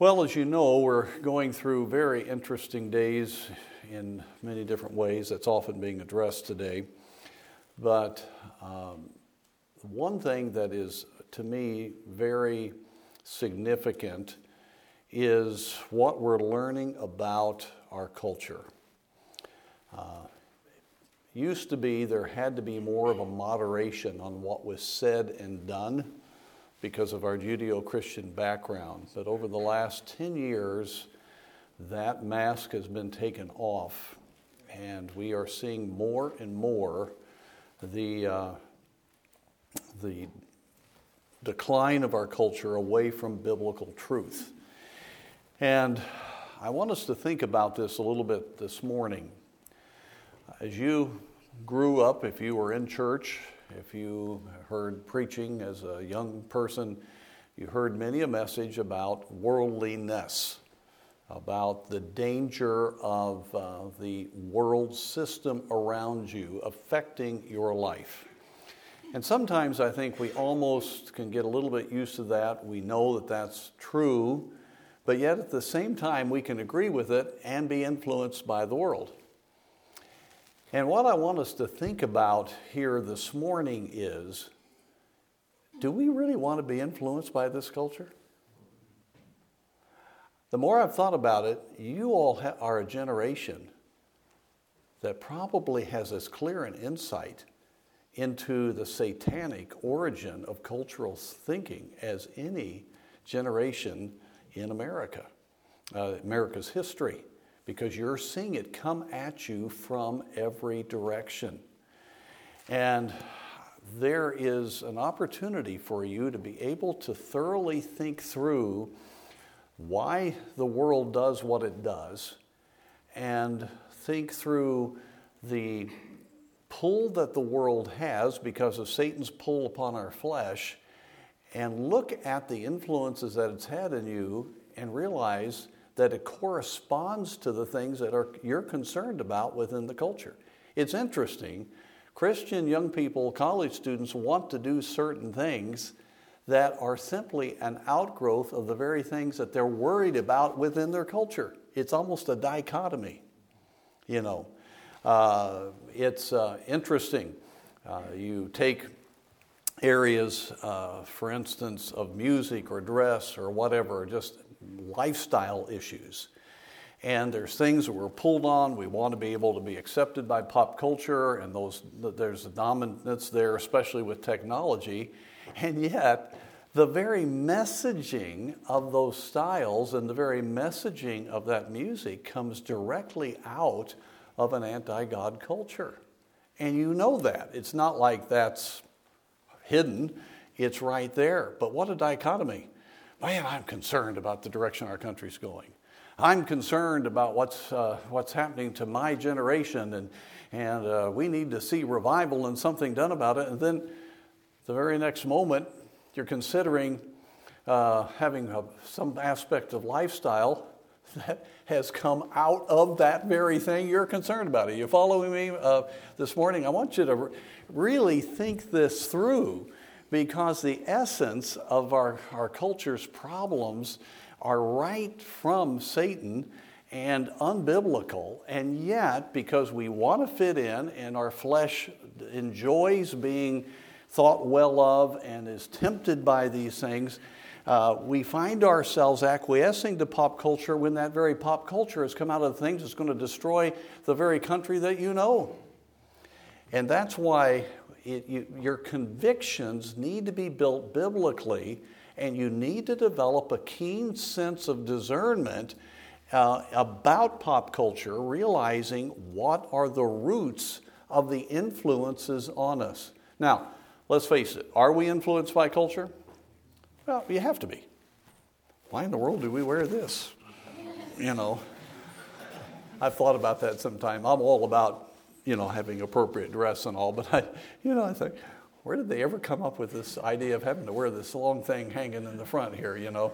Well, as you know, we're going through very interesting days in many different ways. That's often being addressed today. But um, one thing that is, to me, very significant is what we're learning about our culture. Uh, used to be there had to be more of a moderation on what was said and done because of our Judeo Christian background. But over the last 10 years, that mask has been taken off, and we are seeing more and more the, uh, the decline of our culture away from biblical truth. And I want us to think about this a little bit this morning. As you grew up, if you were in church, if you heard preaching as a young person, you heard many a message about worldliness, about the danger of uh, the world system around you affecting your life. And sometimes I think we almost can get a little bit used to that. We know that that's true, but yet at the same time, we can agree with it and be influenced by the world. And what I want us to think about here this morning is do we really want to be influenced by this culture? The more I've thought about it, you all ha- are a generation that probably has as clear an insight into the satanic origin of cultural thinking as any generation in America, uh, America's history because you're seeing it come at you from every direction. And there is an opportunity for you to be able to thoroughly think through why the world does what it does and think through the pull that the world has because of Satan's pull upon our flesh and look at the influences that it's had in you and realize that it corresponds to the things that are, you're concerned about within the culture. It's interesting. Christian young people, college students, want to do certain things that are simply an outgrowth of the very things that they're worried about within their culture. It's almost a dichotomy, you know. Uh, it's uh, interesting. Uh, you take areas, uh, for instance, of music or dress or whatever, just lifestyle issues. And there's things that we're pulled on. We want to be able to be accepted by pop culture, and those, there's a dominance there, especially with technology. And yet, the very messaging of those styles and the very messaging of that music comes directly out of an anti God culture. And you know that. It's not like that's hidden, it's right there. But what a dichotomy man, I'm concerned about the direction our country's going. I'm concerned about what's, uh, what's happening to my generation, and, and uh, we need to see revival and something done about it. And then the very next moment, you're considering uh, having a, some aspect of lifestyle that has come out of that very thing you're concerned about. Are you following me uh, this morning? I want you to re- really think this through because the essence of our, our culture's problems are right from Satan and unbiblical. And yet, because we want to fit in and our flesh enjoys being thought well of and is tempted by these things, uh, we find ourselves acquiescing to pop culture when that very pop culture has come out of the things that's going to destroy the very country that you know. And that's why it, you, your convictions need to be built biblically, and you need to develop a keen sense of discernment uh, about pop culture, realizing what are the roots of the influences on us. Now, let's face it, are we influenced by culture? Well, you have to be. Why in the world do we wear this? You know, I've thought about that sometime. I'm all about you know, having appropriate dress and all. But I, you know, I think, where did they ever come up with this idea of having to wear this long thing hanging in the front here, you know,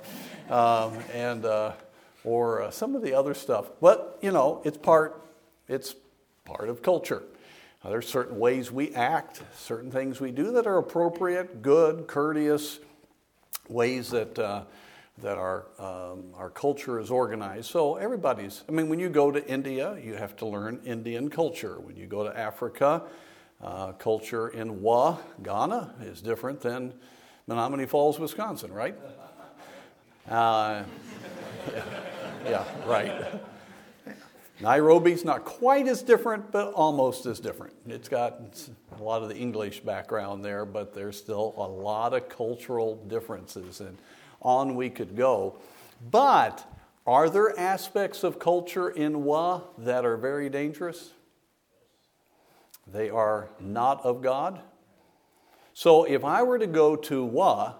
um, and uh, or uh, some of the other stuff. But you know, it's part, it's part of culture. Uh, there's certain ways we act, certain things we do that are appropriate, good, courteous, ways that uh, that our, um, our culture is organized. So everybody's, I mean, when you go to India, you have to learn Indian culture. When you go to Africa, uh, culture in Wa, Ghana, is different than Menomonee Falls, Wisconsin, right? Uh, yeah, yeah, right. Nairobi's not quite as different, but almost as different. It's got a lot of the English background there, but there's still a lot of cultural differences. And on we could go. But are there aspects of culture in Wa that are very dangerous? They are not of God. So if I were to go to Wa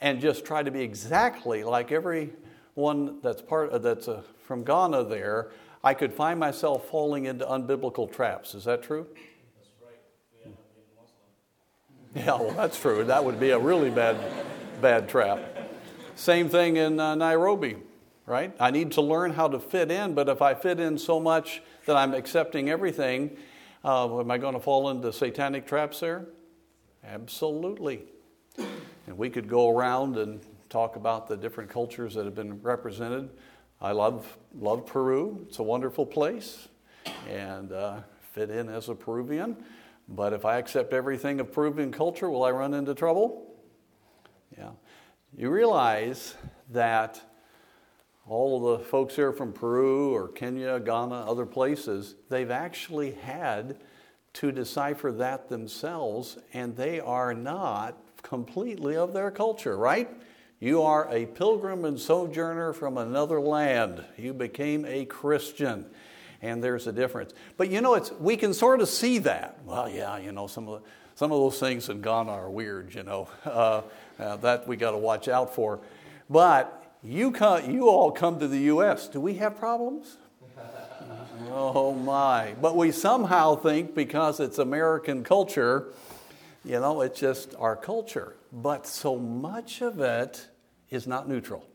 and just try to be exactly like everyone that's part uh, that's uh, from Ghana there, I could find myself falling into unbiblical traps. Is that true? That's right. We Yeah, well, that's true. That would be a really bad, bad trap. Same thing in uh, Nairobi, right? I need to learn how to fit in, but if I fit in so much that I'm accepting everything, uh, am I going to fall into satanic traps there? Absolutely. And we could go around and talk about the different cultures that have been represented. I love, love Peru, it's a wonderful place, and uh, fit in as a Peruvian. But if I accept everything of Peruvian culture, will I run into trouble? Yeah you realize that all of the folks here from Peru or Kenya, Ghana, other places, they've actually had to decipher that themselves, and they are not completely of their culture, right? You are a pilgrim and sojourner from another land. You became a Christian, and there's a difference. But you know, it's, we can sort of see that. Well, yeah, you know, some of, the, some of those things in Ghana are weird, you know. Uh, uh, that we got to watch out for. But you, come, you all come to the U.S. Do we have problems? oh my. But we somehow think because it's American culture, you know, it's just our culture. But so much of it is not neutral.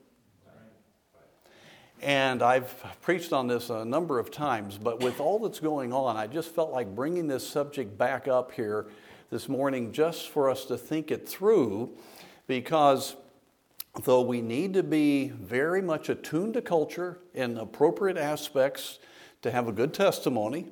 And I've preached on this a number of times, but with all that's going on, I just felt like bringing this subject back up here this morning just for us to think it through because though we need to be very much attuned to culture in appropriate aspects to have a good testimony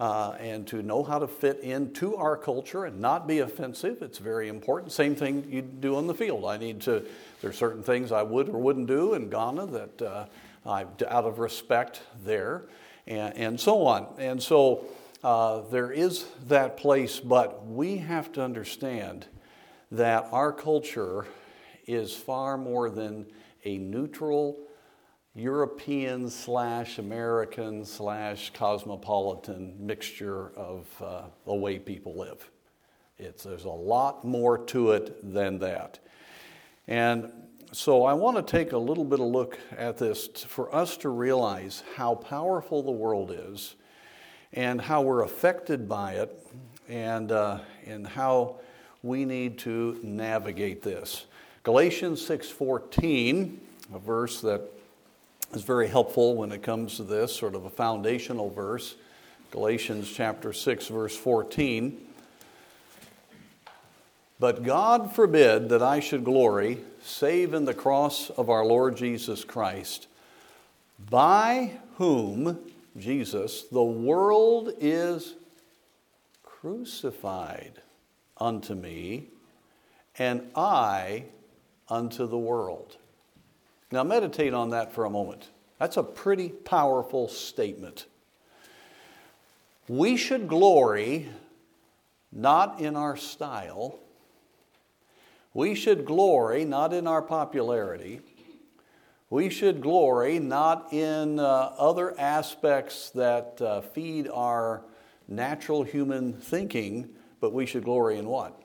uh, and to know how to fit into our culture and not be offensive, it's very important. Same thing you do on the field. I need to, there are certain things I would or wouldn't do in Ghana that uh, I, out of respect there, and, and so on. And so uh, there is that place, but we have to understand that our culture is far more than a neutral European slash American slash cosmopolitan mixture of uh, the way people live. It's, there's a lot more to it than that. And so I want to take a little bit of look at this for us to realize how powerful the world is and how we're affected by it and, uh, and how we need to navigate this. Galatians 6:14, a verse that is very helpful when it comes to this, sort of a foundational verse. Galatians chapter 6 verse 14. But God forbid that I should glory save in the cross of our Lord Jesus Christ, by whom Jesus the world is crucified unto me, and I unto the world. Now, meditate on that for a moment. That's a pretty powerful statement. We should glory not in our style, we should glory not in our popularity. We should glory not in uh, other aspects that uh, feed our natural human thinking, but we should glory in what?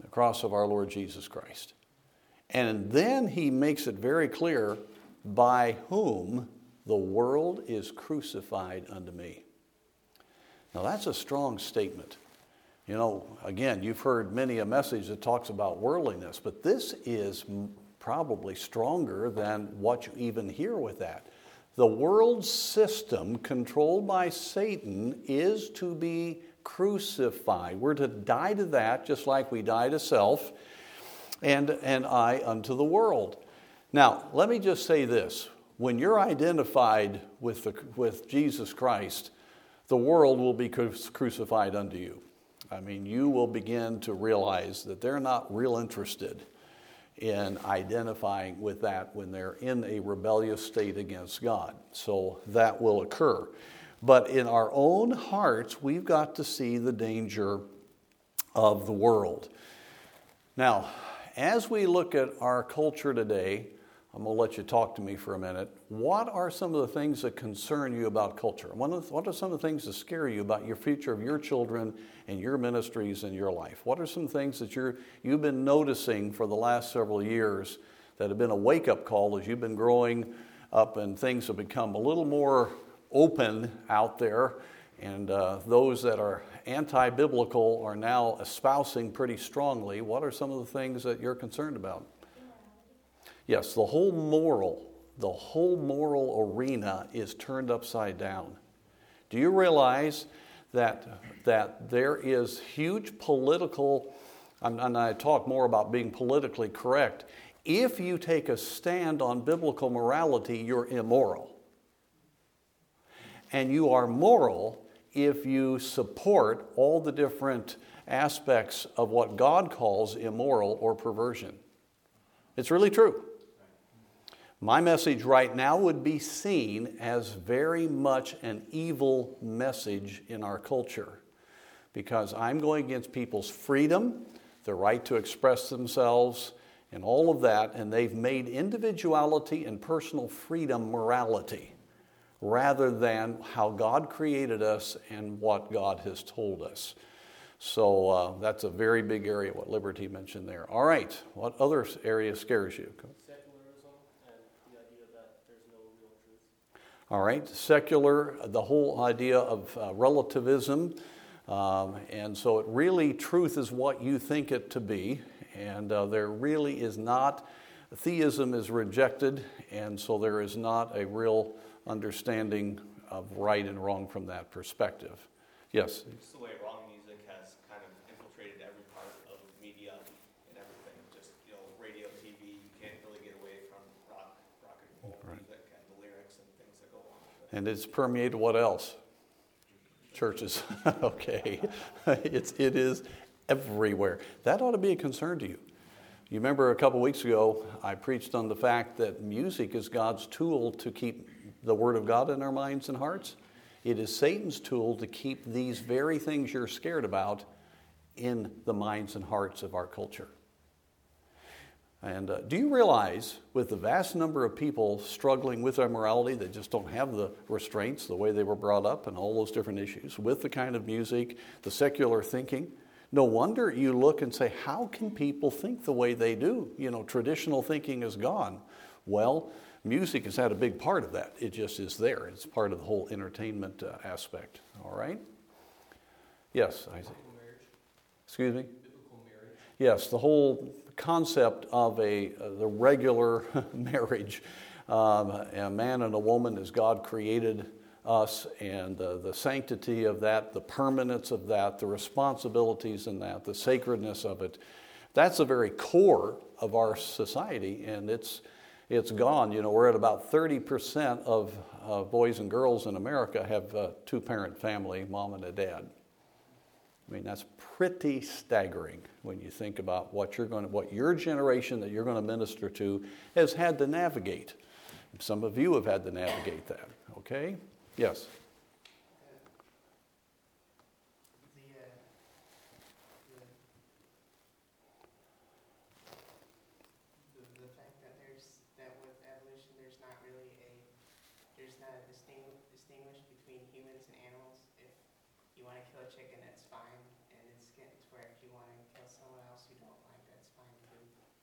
The cross of our Lord Jesus Christ. And then he makes it very clear by whom the world is crucified unto me. Now, that's a strong statement. You know, again, you've heard many a message that talks about worldliness, but this is probably stronger than what you even hear with that. The world system controlled by Satan is to be crucified. We're to die to that just like we die to self and, and I unto the world. Now, let me just say this. When you're identified with, the, with Jesus Christ, the world will be crucified unto you. I mean, you will begin to realize that they're not real interested in identifying with that when they're in a rebellious state against God. So that will occur. But in our own hearts, we've got to see the danger of the world. Now, as we look at our culture today, I'm going to let you talk to me for a minute. What are some of the things that concern you about culture? What are some of the things that scare you about your future of your children and your ministries and your life? What are some things that you're, you've been noticing for the last several years that have been a wake up call as you've been growing up and things have become a little more open out there? And uh, those that are anti biblical are now espousing pretty strongly. What are some of the things that you're concerned about? Yes, the whole moral, the whole moral arena is turned upside down. Do you realize that, that there is huge political, and I talk more about being politically correct. If you take a stand on biblical morality, you're immoral. And you are moral if you support all the different aspects of what God calls immoral or perversion. It's really true. My message right now would be seen as very much an evil message in our culture because I'm going against people's freedom, their right to express themselves, and all of that, and they've made individuality and personal freedom morality rather than how God created us and what God has told us. So uh, that's a very big area, what Liberty mentioned there. All right, what other area scares you? Secularism and the idea that there's no real truth. All right, secular, the whole idea of uh, relativism. Um, and so it really, truth is what you think it to be. And uh, there really is not, theism is rejected, and so there is not a real understanding of right and wrong from that perspective. Yes? Just the way wrong music has kind of infiltrated every part of media and everything. Just, you know, radio, TV, you can't really get away from rock, rock and roll right. music and it's permeated what else? Churches. okay. it's, it is everywhere. That ought to be a concern to you. You remember a couple weeks ago, I preached on the fact that music is God's tool to keep the Word of God in our minds and hearts. It is Satan's tool to keep these very things you're scared about in the minds and hearts of our culture. And uh, do you realize, with the vast number of people struggling with immorality that just don't have the restraints, the way they were brought up, and all those different issues, with the kind of music, the secular thinking, no wonder you look and say, how can people think the way they do? You know, traditional thinking is gone. Well, music has had a big part of that. It just is there, it's part of the whole entertainment uh, aspect. All right? Yes, Isaac. Excuse me? Yes, the whole concept of a uh, the regular marriage, um, a man and a woman as God created us, and uh, the sanctity of that, the permanence of that, the responsibilities in that, the sacredness of it. That's the very core of our society, and it's it's gone. You know, we're at about 30% of uh, boys and girls in America have a two parent family, mom and a dad. I mean, that's pretty staggering when you think about what you're going to, what your generation that you're going to minister to has had to navigate. Some of you have had to navigate that. Okay? Yes.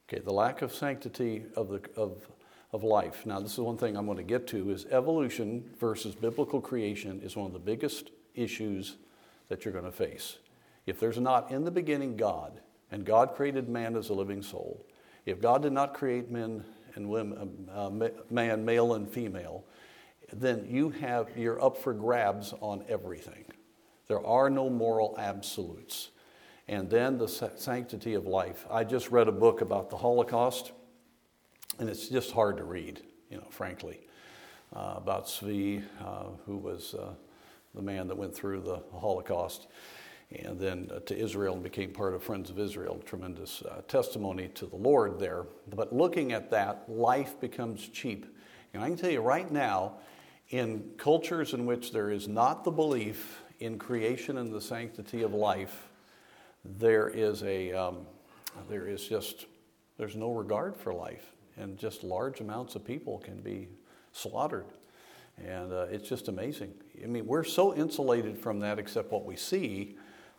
Okay, the lack of sanctity of, the, of, of life. Now, this is one thing I'm going to get to is evolution versus biblical creation is one of the biggest issues that you're going to face. If there's not in the beginning God, and God created man as a living soul, if God did not create men and women, uh, man, male and female, then you have you're up for grabs on everything. There are no moral absolutes and then the sanctity of life. I just read a book about the Holocaust, and it's just hard to read, you know, frankly, uh, about Zvi, uh, who was uh, the man that went through the Holocaust and then uh, to Israel and became part of Friends of Israel. Tremendous uh, testimony to the Lord there. But looking at that, life becomes cheap. And I can tell you right now, in cultures in which there is not the belief in creation and the sanctity of life, there is a um, there is just there's no regard for life, and just large amounts of people can be slaughtered, and uh, it's just amazing. I mean, we're so insulated from that, except what we see,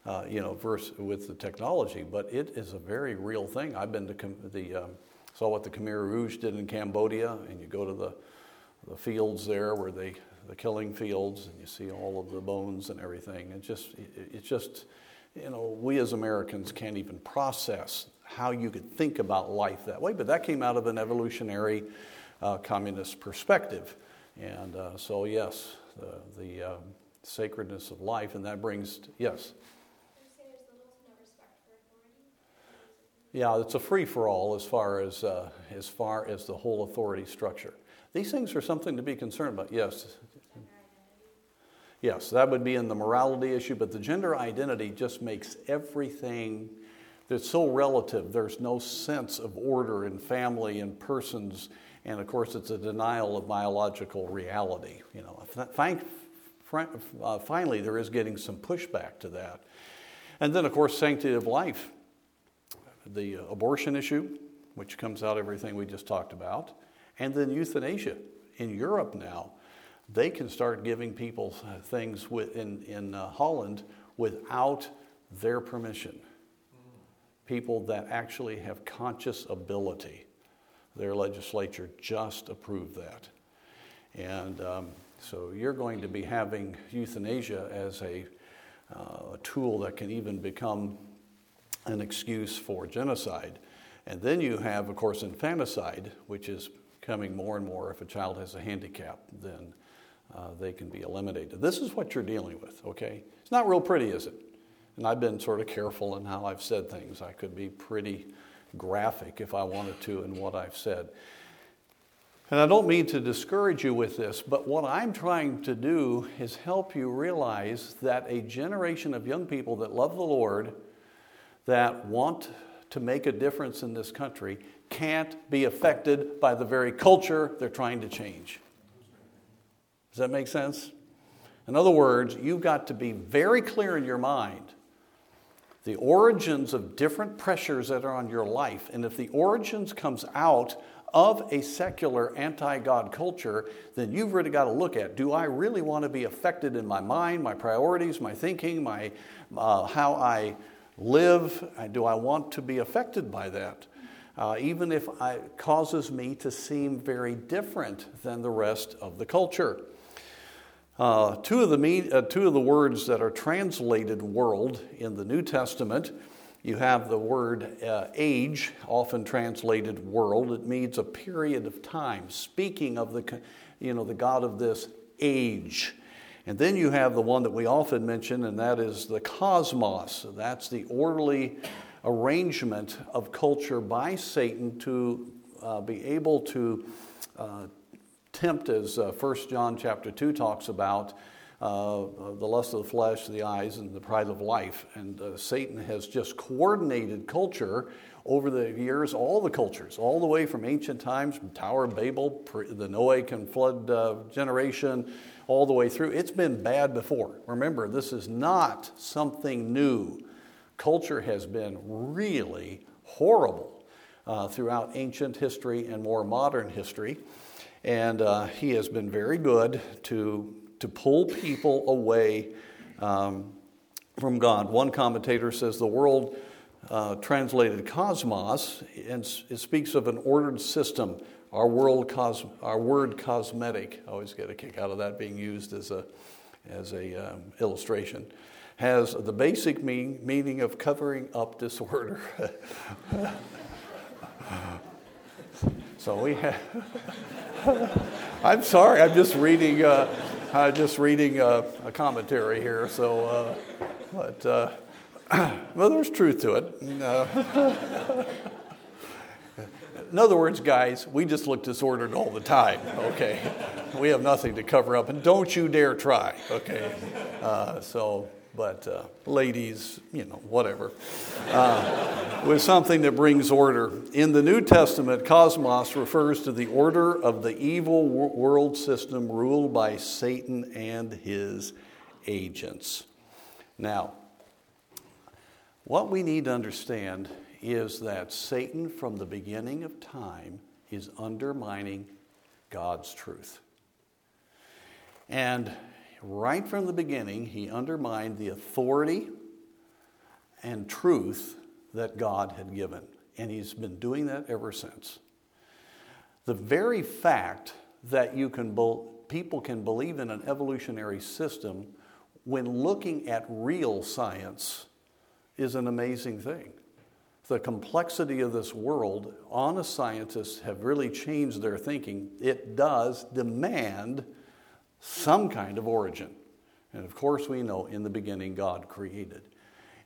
uh, you know, versus with the technology. But it is a very real thing. I've been to com- the um, saw what the Khmer Rouge did in Cambodia, and you go to the the fields there where they the killing fields, and you see all of the bones and everything. It just it, it's just you know we as Americans can't even process how you could think about life that way. But that came out of an evolutionary uh, communist perspective, and uh, so yes, the, the um, sacredness of life, and that brings yes. Yeah, it's a free for all as far as uh, as far as the whole authority structure. These things are something to be concerned about. Yes. Yes, that would be in the morality issue, but the gender identity just makes everything that's so relative. There's no sense of order in family and persons, and of course, it's a denial of biological reality. You know, uh, finally, there is getting some pushback to that. And then, of course, sanctity of life, the abortion issue, which comes out everything we just talked about and then euthanasia. In Europe now, they can start giving people things in, in uh, Holland without their permission. People that actually have conscious ability. Their legislature just approved that. And um, so you're going to be having euthanasia as a, uh, a tool that can even become an excuse for genocide. And then you have, of course, infanticide, which is coming more and more if a child has a handicap, then uh, they can be eliminated. This is what you're dealing with, okay? It's not real pretty, is it? And I've been sort of careful in how I've said things. I could be pretty graphic if I wanted to in what I've said. And I don't mean to discourage you with this, but what I'm trying to do is help you realize that a generation of young people that love the Lord, that want to make a difference in this country, can't be affected by the very culture they're trying to change. Does that make sense? In other words, you've got to be very clear in your mind the origins of different pressures that are on your life. And if the origins comes out of a secular anti-God culture, then you've really got to look at, do I really want to be affected in my mind, my priorities, my thinking, my, uh, how I live? Do I want to be affected by that? uh, even if it causes me to seem very different than the rest of the culture. Uh, two, of the me- uh, two of the words that are translated world in the New Testament, you have the word uh, age, often translated world. It means a period of time, speaking of the, you know, the God of this age. And then you have the one that we often mention, and that is the cosmos. That's the orderly arrangement of culture by Satan to uh, be able to uh, tempt, as uh, 1 John chapter 2 talks about, uh, the lust of the flesh, the eyes, and the pride of life. And uh, Satan has just coordinated culture over the years, all the cultures, all the way from ancient times, from Tower of Babel, the Noahic and flood uh, generation, all the way through. It's been bad before. Remember, this is not something new culture has been really horrible uh, throughout ancient history and more modern history. And uh, he has been very good to, to pull people away um, from God. One commentator says the world uh, translated cosmos, and it speaks of an ordered system. Our, world cos- our word cosmetic, I always get a kick out of that being used as a, as a um, illustration has the basic mean, meaning of covering up disorder. so we have. I'm sorry, I'm just reading. Uh, I'm just reading uh, a commentary here. So, uh, but well, there's truth to it. Uh, In other words, guys, we just look disordered all the time, okay? we have nothing to cover up, and don't you dare try, okay? Uh, so, but uh, ladies, you know, whatever. Uh, with something that brings order. In the New Testament, cosmos refers to the order of the evil world system ruled by Satan and his agents. Now, what we need to understand is that Satan, from the beginning of time, is undermining God's truth. And right from the beginning, he undermined the authority and truth that God had given. And he's been doing that ever since. The very fact that you can people can believe in an evolutionary system when looking at real science is an amazing thing. The complexity of this world, honest scientists have really changed their thinking. It does demand some kind of origin. And of course, we know in the beginning God created.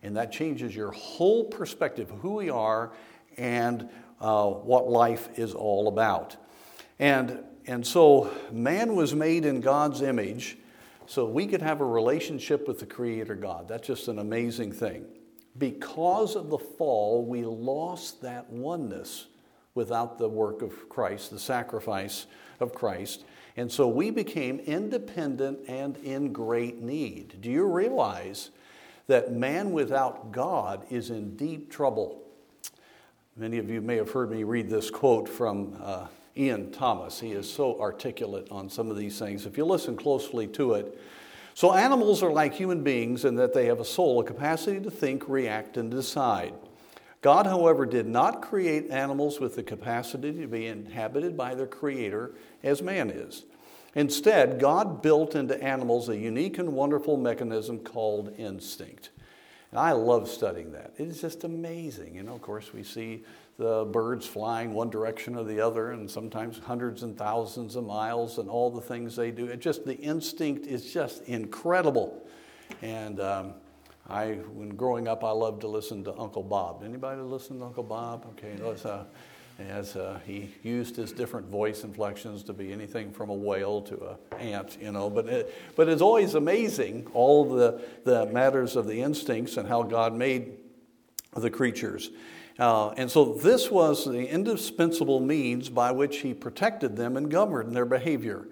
And that changes your whole perspective of who we are and uh, what life is all about. And, and so, man was made in God's image so we could have a relationship with the Creator God. That's just an amazing thing. Because of the fall, we lost that oneness without the work of Christ, the sacrifice of Christ. And so we became independent and in great need. Do you realize that man without God is in deep trouble? Many of you may have heard me read this quote from uh, Ian Thomas. He is so articulate on some of these things. If you listen closely to it, so animals are like human beings in that they have a soul, a capacity to think, react, and decide. God, however, did not create animals with the capacity to be inhabited by their creator as man is. Instead, God built into animals a unique and wonderful mechanism called instinct. And I love studying that. It is just amazing. You know, of course, we see the birds flying one direction or the other, and sometimes hundreds and thousands of miles, and all the things they do. It just the instinct is just incredible. And um, I, when growing up, I loved to listen to Uncle Bob. Anybody listen to Uncle Bob? Okay. Uh, as uh, he used his different voice inflections to be anything from a whale to an ant, you know. But, it, but it's always amazing all the, the matters of the instincts and how God made the creatures. Uh, and so this was the indispensable means by which he protected them and governed their behavior.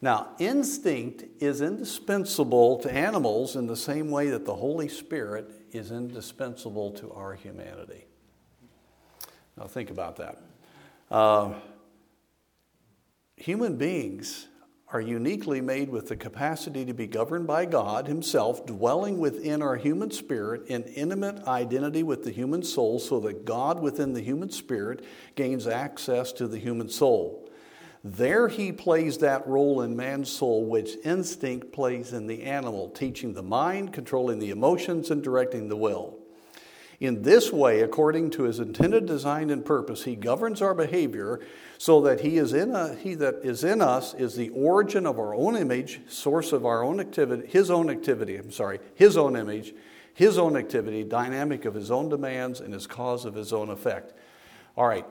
Now, instinct is indispensable to animals in the same way that the Holy Spirit is indispensable to our humanity. Now, think about that. Uh, human beings are uniquely made with the capacity to be governed by God Himself, dwelling within our human spirit in intimate identity with the human soul, so that God within the human spirit gains access to the human soul. There he plays that role in man's soul, which instinct plays in the animal, teaching the mind, controlling the emotions, and directing the will. In this way, according to his intended design and purpose, he governs our behavior so that he is in a, he that is in us is the origin of our own image, source of our own activity, his own activity, I'm sorry, his own image, his own activity, dynamic of his own demands, and his cause of his own effect. All right.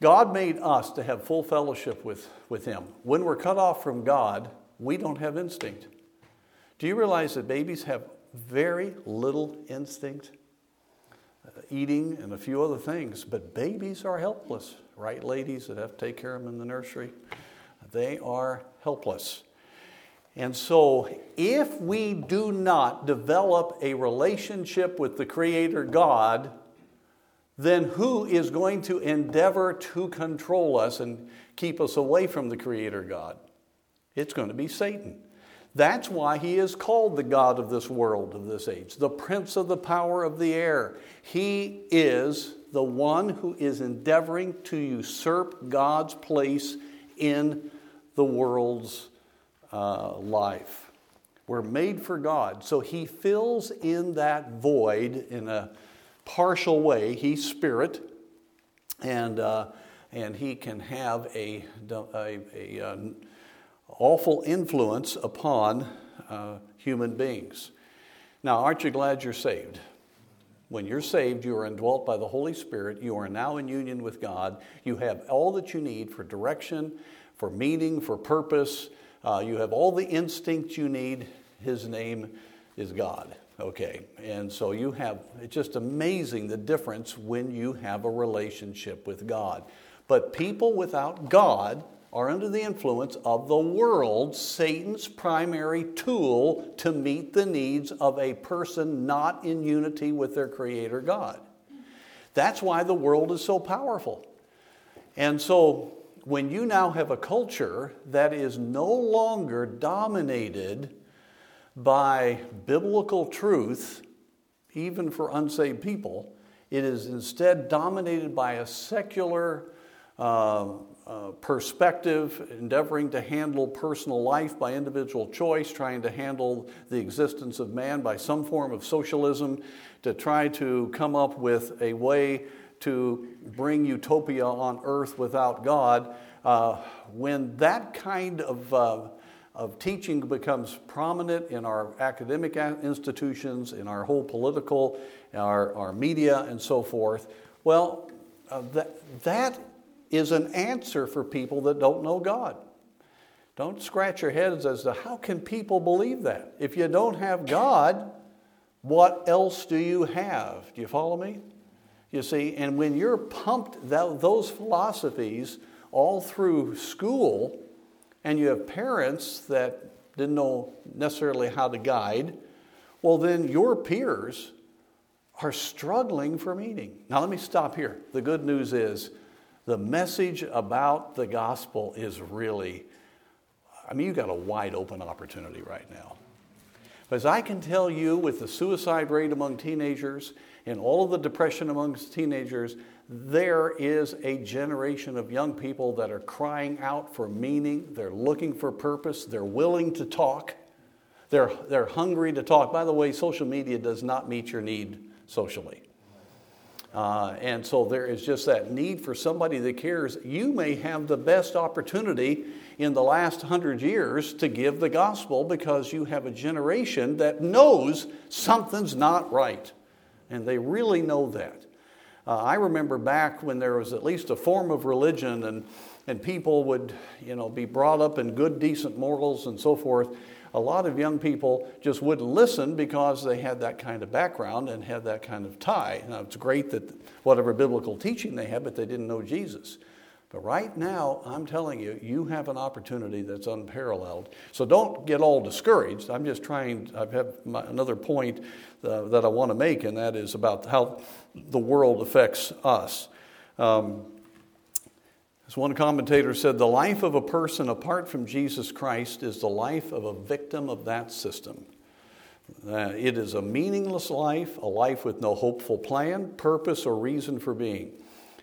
God made us to have full fellowship with, with him. When we're cut off from God, we don't have instinct. Do you realize that babies have very little instinct? Uh, eating and a few other things, but babies are helpless, right, ladies that have to take care of them in the nursery? They are helpless. And so, if we do not develop a relationship with the Creator God, then who is going to endeavor to control us and keep us away from the Creator God? It's going to be Satan. That's why he is called the God of this world, of this age, the prince of the power of the air. He is the one who is endeavoring to usurp God's place in the world's uh, life. We're made for God. So he fills in that void in a partial way. He's spirit, and, uh, and he can have a, a, a, a awful influence upon uh, human beings. Now, aren't you glad you're saved? When you're saved, you are indwelt by the Holy Spirit. You are now in union with God. You have all that you need for direction, for meaning, for purpose. Uh, you have all the instincts you need. His name is God. Okay, and so you have, it's just amazing the difference when you have a relationship with God. But people without God are under the influence of the world, Satan's primary tool to meet the needs of a person not in unity with their Creator God. That's why the world is so powerful. And so, when you now have a culture that is no longer dominated by biblical truth, even for unsaved people. It is instead dominated by a secular uh, uh, perspective, endeavoring to handle personal life by individual choice, trying to handle the existence of man by some form of socialism, to try to come up with a way to bring utopia on earth without God. Uh, when that kind of uh, of teaching becomes prominent in our academic institutions, in our whole political, our, our media, and so forth, well, uh, that, that is an answer for people that don't know God. Don't scratch your heads as to how can people believe that? If you don't have God, what else do you have? Do you follow me? You see, and when you're pumped that, those philosophies all through school, and you have parents that didn't know necessarily how to guide, well, then your peers are struggling for meaning. Now, let me stop here. The good news is the message about the gospel is really, I mean, you've got a wide open opportunity right now. As I can tell you, with the suicide rate among teenagers and all of the depression amongst teenagers, there is a generation of young people that are crying out for meaning. They're looking for purpose. They're willing to talk. They're, they're hungry to talk. By the way, social media does not meet your need socially. Uh, and so there is just that need for somebody that cares. You may have the best opportunity in the last hundred years to give the gospel because you have a generation that knows something's not right. And they really know that. Uh, I remember back when there was at least a form of religion and, and people would you know, be brought up in good, decent morals and so forth. A lot of young people just wouldn't listen because they had that kind of background and had that kind of tie. Now, it's great that whatever biblical teaching they had, but they didn't know Jesus. But right now, I'm telling you, you have an opportunity that's unparalleled. So don't get all discouraged. I'm just trying, I have my, another point uh, that I want to make, and that is about how the world affects us. Um, as one commentator said, the life of a person apart from Jesus Christ is the life of a victim of that system. Uh, it is a meaningless life, a life with no hopeful plan, purpose, or reason for being.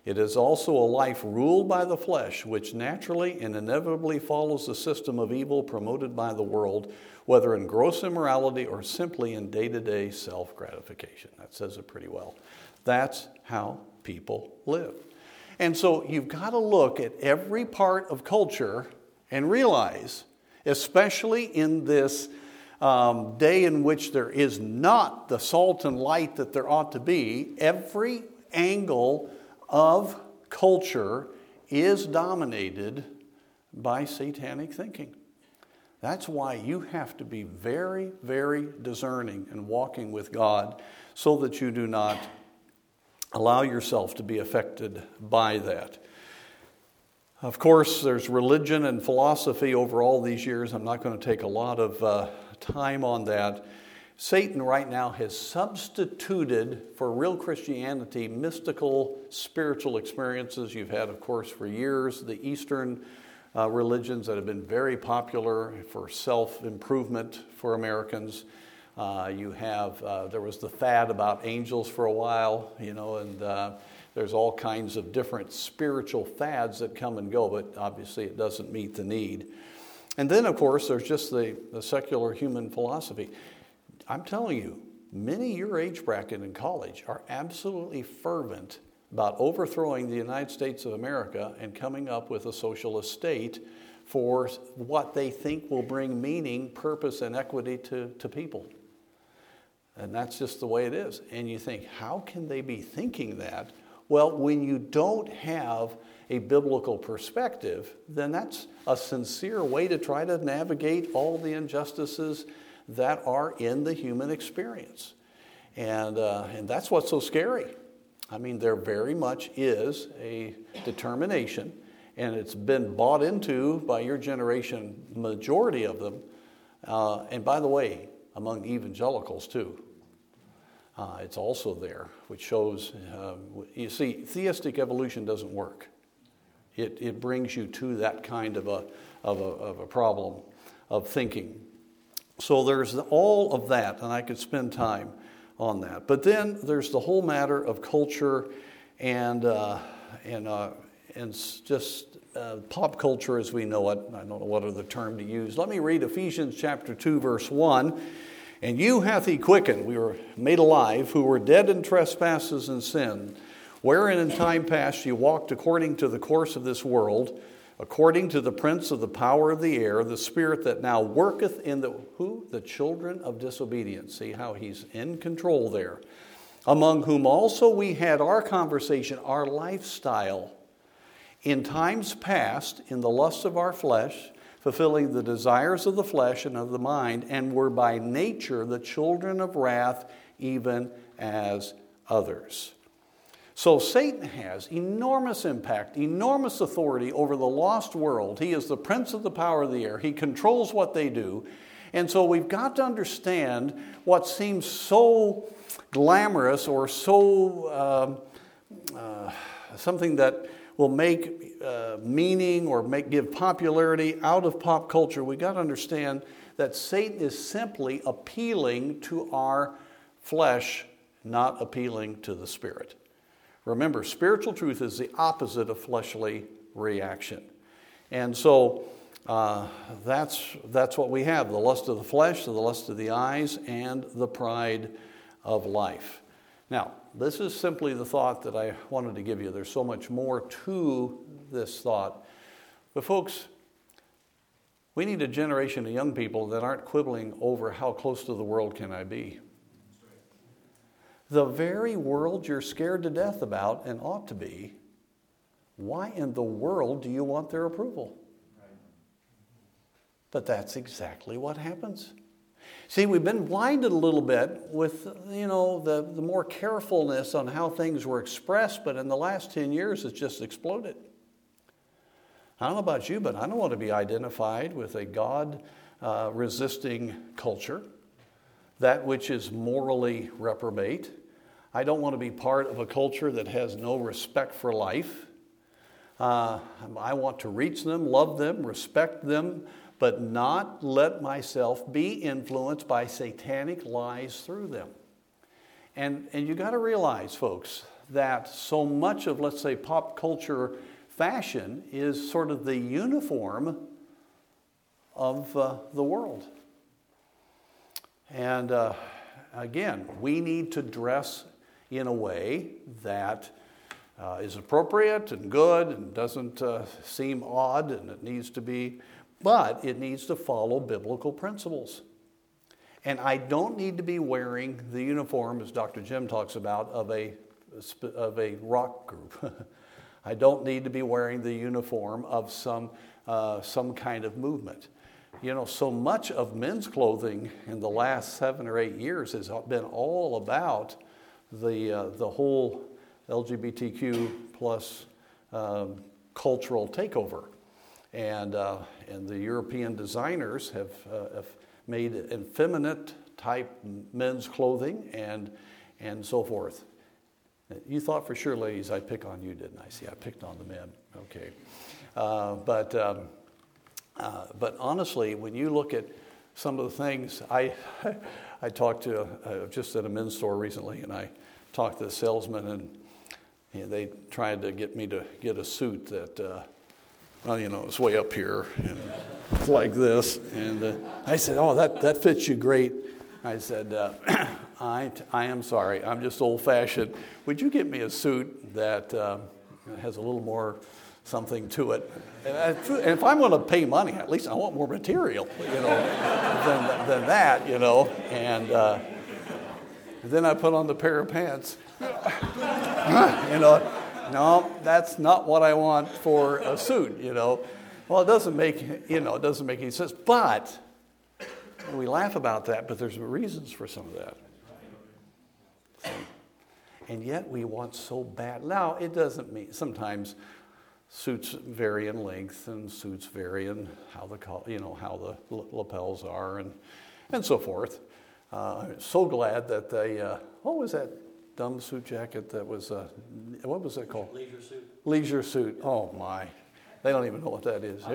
It is also a life ruled by the flesh, which naturally and inevitably follows the system of evil promoted by the world, whether in gross immorality or simply in day to day self gratification. That says it pretty well. That's how people live. And so you've got to look at every part of culture and realize, especially in this um, day in which there is not the salt and light that there ought to be, every angle of culture is dominated by satanic thinking. That's why you have to be very, very discerning and walking with God so that you do not allow yourself to be affected by that. Of course, there's religion and philosophy over all these years. I'm not going to take a lot of uh, time on that. Satan right now has substituted for real Christianity mystical spiritual experiences you've had, of course, for years, the Eastern uh, religions that have been very popular for self improvement for Americans. Uh, you have, uh, there was the fad about angels for a while, you know, and uh, there's all kinds of different spiritual fads that come and go, but obviously it doesn't meet the need. And then, of course, there's just the, the secular human philosophy. I'm telling you, many your age bracket in college are absolutely fervent about overthrowing the United States of America and coming up with a socialist state for what they think will bring meaning, purpose, and equity to, to people. And that's just the way it is. And you think, how can they be thinking that? Well, when you don't have a biblical perspective, then that's a sincere way to try to navigate all the injustices that are in the human experience. And, uh, and that's what's so scary. I mean, there very much is a determination, and it's been bought into by your generation, majority of them. Uh, and by the way, among evangelicals too. Uh, it's also there, which shows, uh, you see, theistic evolution doesn't work. It, it brings you to that kind of a, of, a, of a problem of thinking. So there's all of that, and I could spend time on that. But then there's the whole matter of culture and, uh, and, uh, and just uh, pop culture as we know it. I don't know what other term to use. Let me read Ephesians chapter 2, verse 1. And you hath he quickened, we were made alive, who were dead in trespasses and sin, wherein in time past you walked according to the course of this world according to the prince of the power of the air, the spirit that now worketh in the who? The children of disobedience. See how he's in control there. Among whom also we had our conversation, our lifestyle, in times past, in the lusts of our flesh, fulfilling the desires of the flesh and of the mind, and were by nature the children of wrath, even as others. So Satan has enormous impact, enormous authority over the lost world. He is the prince of the power of the air, he controls what they do. And so we've got to understand what seems so glamorous or so um, uh, something that will make uh, meaning or make, give popularity out of pop culture. We've got to understand that Satan is simply appealing to our flesh, not appealing to the spirit. Remember, spiritual truth is the opposite of fleshly reaction. And so uh, that's, that's what we have the lust of the flesh, the lust of the eyes, and the pride of life. Now, this is simply the thought that I wanted to give you. There's so much more to this thought. But, folks, we need a generation of young people that aren't quibbling over how close to the world can I be the very world you're scared to death about and ought to be, why in the world do you want their approval? But that's exactly what happens. See, we've been blinded a little bit with, you know, the, the more carefulness on how things were expressed, but in the last 10 years, it's just exploded. I don't know about you, but I don't want to be identified with a God uh, resisting culture, that which is morally reprobate. I don't want to be part of a culture that has no respect for life. Uh, I want to reach them, love them, respect them, but not let myself be influenced by satanic lies through them. And, and you got to realize, folks, that so much of, let's say, pop culture fashion is sort of the uniform of uh, the world. And uh, again, we need to dress in a way that uh, is appropriate and good and doesn't uh, seem odd and it needs to be, but it needs to follow biblical principles. And I don't need to be wearing the uniform, as Dr. Jim talks about, of a, of a rock group. I don't need to be wearing the uniform of some, uh, some kind of movement. You know, so much of men's clothing in the last seven or eight years has been all about the, uh, the whole LGBTQ plus um, cultural takeover. And, uh, and the European designers have, uh, have made effeminate type men's clothing and, and so forth. You thought for sure, ladies, I'd pick on you, didn't I? See, I picked on the men. Okay. Uh, but, um, uh, but honestly, when you look at some of the things, I, I talked to uh, just at a men's store recently, and I talked to the salesman, and you know, they tried to get me to get a suit that, uh, well, you know, it's way up here, and like this. And uh, I said, "Oh, that that fits you great." I said, uh, I, I am sorry, I'm just old fashioned. Would you get me a suit that uh, has a little more something to it? And, and if I'm going to pay money, at least I want more material, you know, than, than that, you know. And uh, then I put on the pair of pants. you know, no, that's not what I want for a suit, you know. Well, it doesn't make, you know, it doesn't make any sense. But we laugh about that, but there's reasons for some of that. And yet we want so bad. Now, it doesn't mean sometimes suits vary in length and suits vary in how the you know how the lapels are and and so forth. Uh, I'm so glad that they uh, what was that dumb suit jacket that was uh, what was that called? Leisure suit. Leisure suit. Oh my, they don't even know what that is.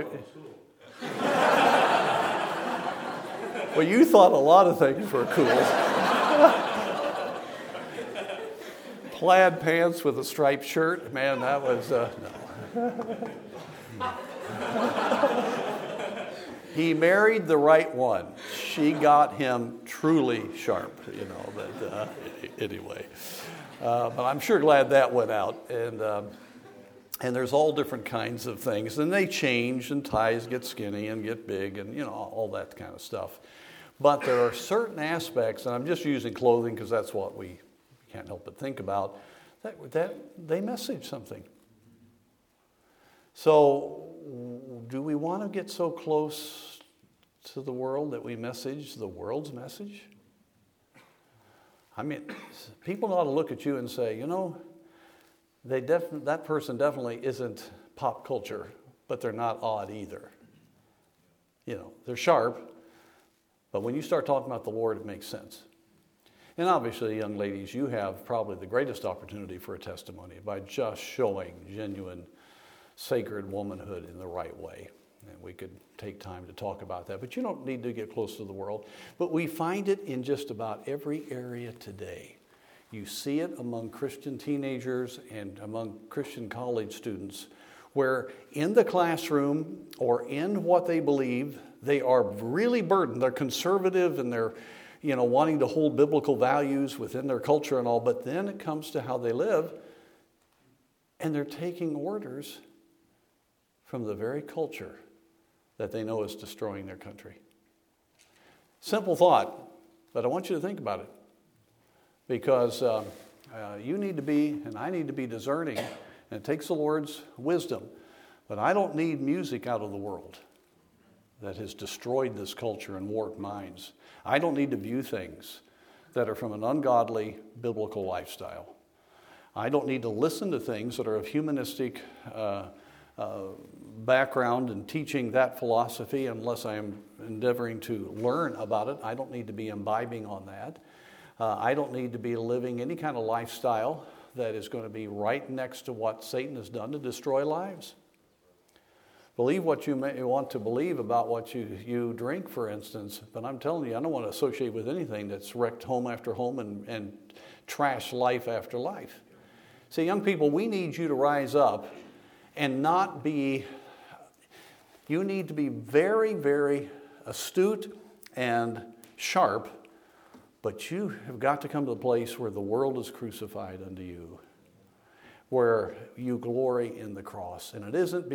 well, you thought a lot of things were cool. Plaid pants with a striped shirt, man, that was uh, no he married the right one. She got him truly sharp, you know. But uh, anyway, uh, but I'm sure glad that went out. And um, and there's all different kinds of things, and they change, and ties get skinny and get big, and you know all that kind of stuff. But there are certain aspects, and I'm just using clothing because that's what we can't help but think about. That, that they message something. So, do we want to get so close to the world that we message the world's message? I mean, people ought to look at you and say, you know, they def- that person definitely isn't pop culture, but they're not odd either. You know, they're sharp, but when you start talking about the Lord, it makes sense. And obviously, young ladies, you have probably the greatest opportunity for a testimony by just showing genuine sacred womanhood in the right way. And we could take time to talk about that, but you don't need to get close to the world. But we find it in just about every area today. You see it among Christian teenagers and among Christian college students, where in the classroom or in what they believe, they are really burdened. They're conservative and they're you know, wanting to hold biblical values within their culture and all, but then it comes to how they live, and they're taking orders from the very culture that they know is destroying their country. Simple thought, but I want you to think about it because uh, uh, you need to be, and I need to be discerning, and it takes the Lord's wisdom. But I don't need music out of the world that has destroyed this culture and warped minds. I don't need to view things that are from an ungodly biblical lifestyle. I don't need to listen to things that are of humanistic uh, background in teaching that philosophy unless I am endeavoring to learn about it. I don't need to be imbibing on that. Uh, I don't need to be living any kind of lifestyle that is going to be right next to what Satan has done to destroy lives. Believe what you may want to believe about what you, you drink, for instance, but I'm telling you, I don't want to associate with anything that's wrecked home after home and, and trash life after life. See, young people, we need you to rise up and not be, you need to be very, very astute and sharp, but you have got to come to the place where the world is crucified unto you, where you glory in the cross. And it isn't,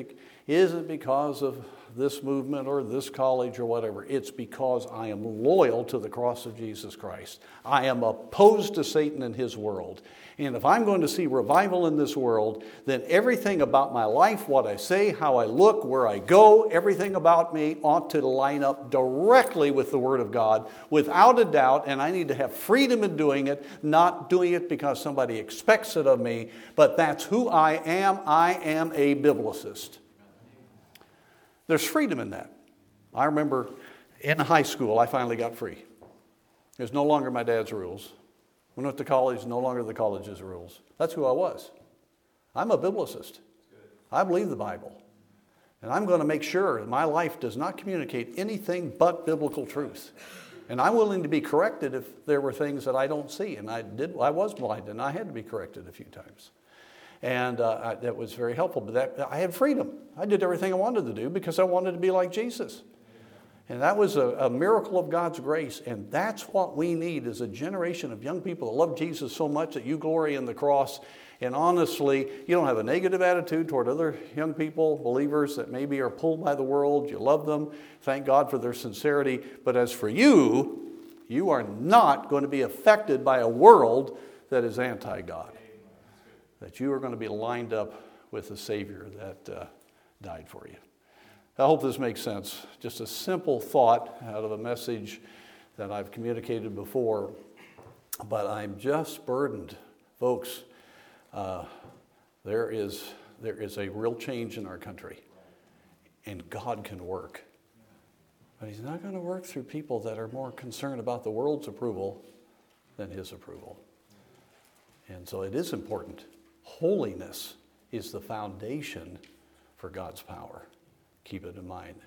isn't because of this movement or this college or whatever. It's because I am loyal to the cross of Jesus Christ. I am opposed to Satan and his world. And if I'm going to see revival in this world, then everything about my life, what I say, how I look, where I go, everything about me ought to line up directly with the Word of God without a doubt. And I need to have freedom in doing it, not doing it because somebody expects it of me, but that's who I am. I am a biblicist. There's freedom in that. I remember in high school, I finally got free. It was no longer my dad's rules. When I went to college, no longer the college's rules. That's who I was. I'm a biblicist. I believe the Bible. And I'm going to make sure that my life does not communicate anything but biblical truth. And I'm willing to be corrected if there were things that I don't see. And I did. I was blind, and I had to be corrected a few times. And uh, I, that was very helpful. But that, I had freedom. I did everything I wanted to do because I wanted to be like Jesus. And that was a, a, miracle of God's grace. And that's what we need is a generation of young people that love Jesus so much that you glory in the cross. And honestly, you don't have a negative attitude toward other young people, believers that maybe are pulled by the world. You love them. Thank God for their sincerity. But as for you, You are not going to be affected by a world that is anti God. That you are going to be lined up with the Savior that uh, died for you. I hope this makes sense. Just a simple thought out of a message that I've communicated before, but I'm just burdened. Folks, uh, there, is, there is a real change in our country, and God can work. But He's not going to work through people that are more concerned about the world's approval than His approval. And so it is important. Holiness is the foundation for God's power. Keep it in mind.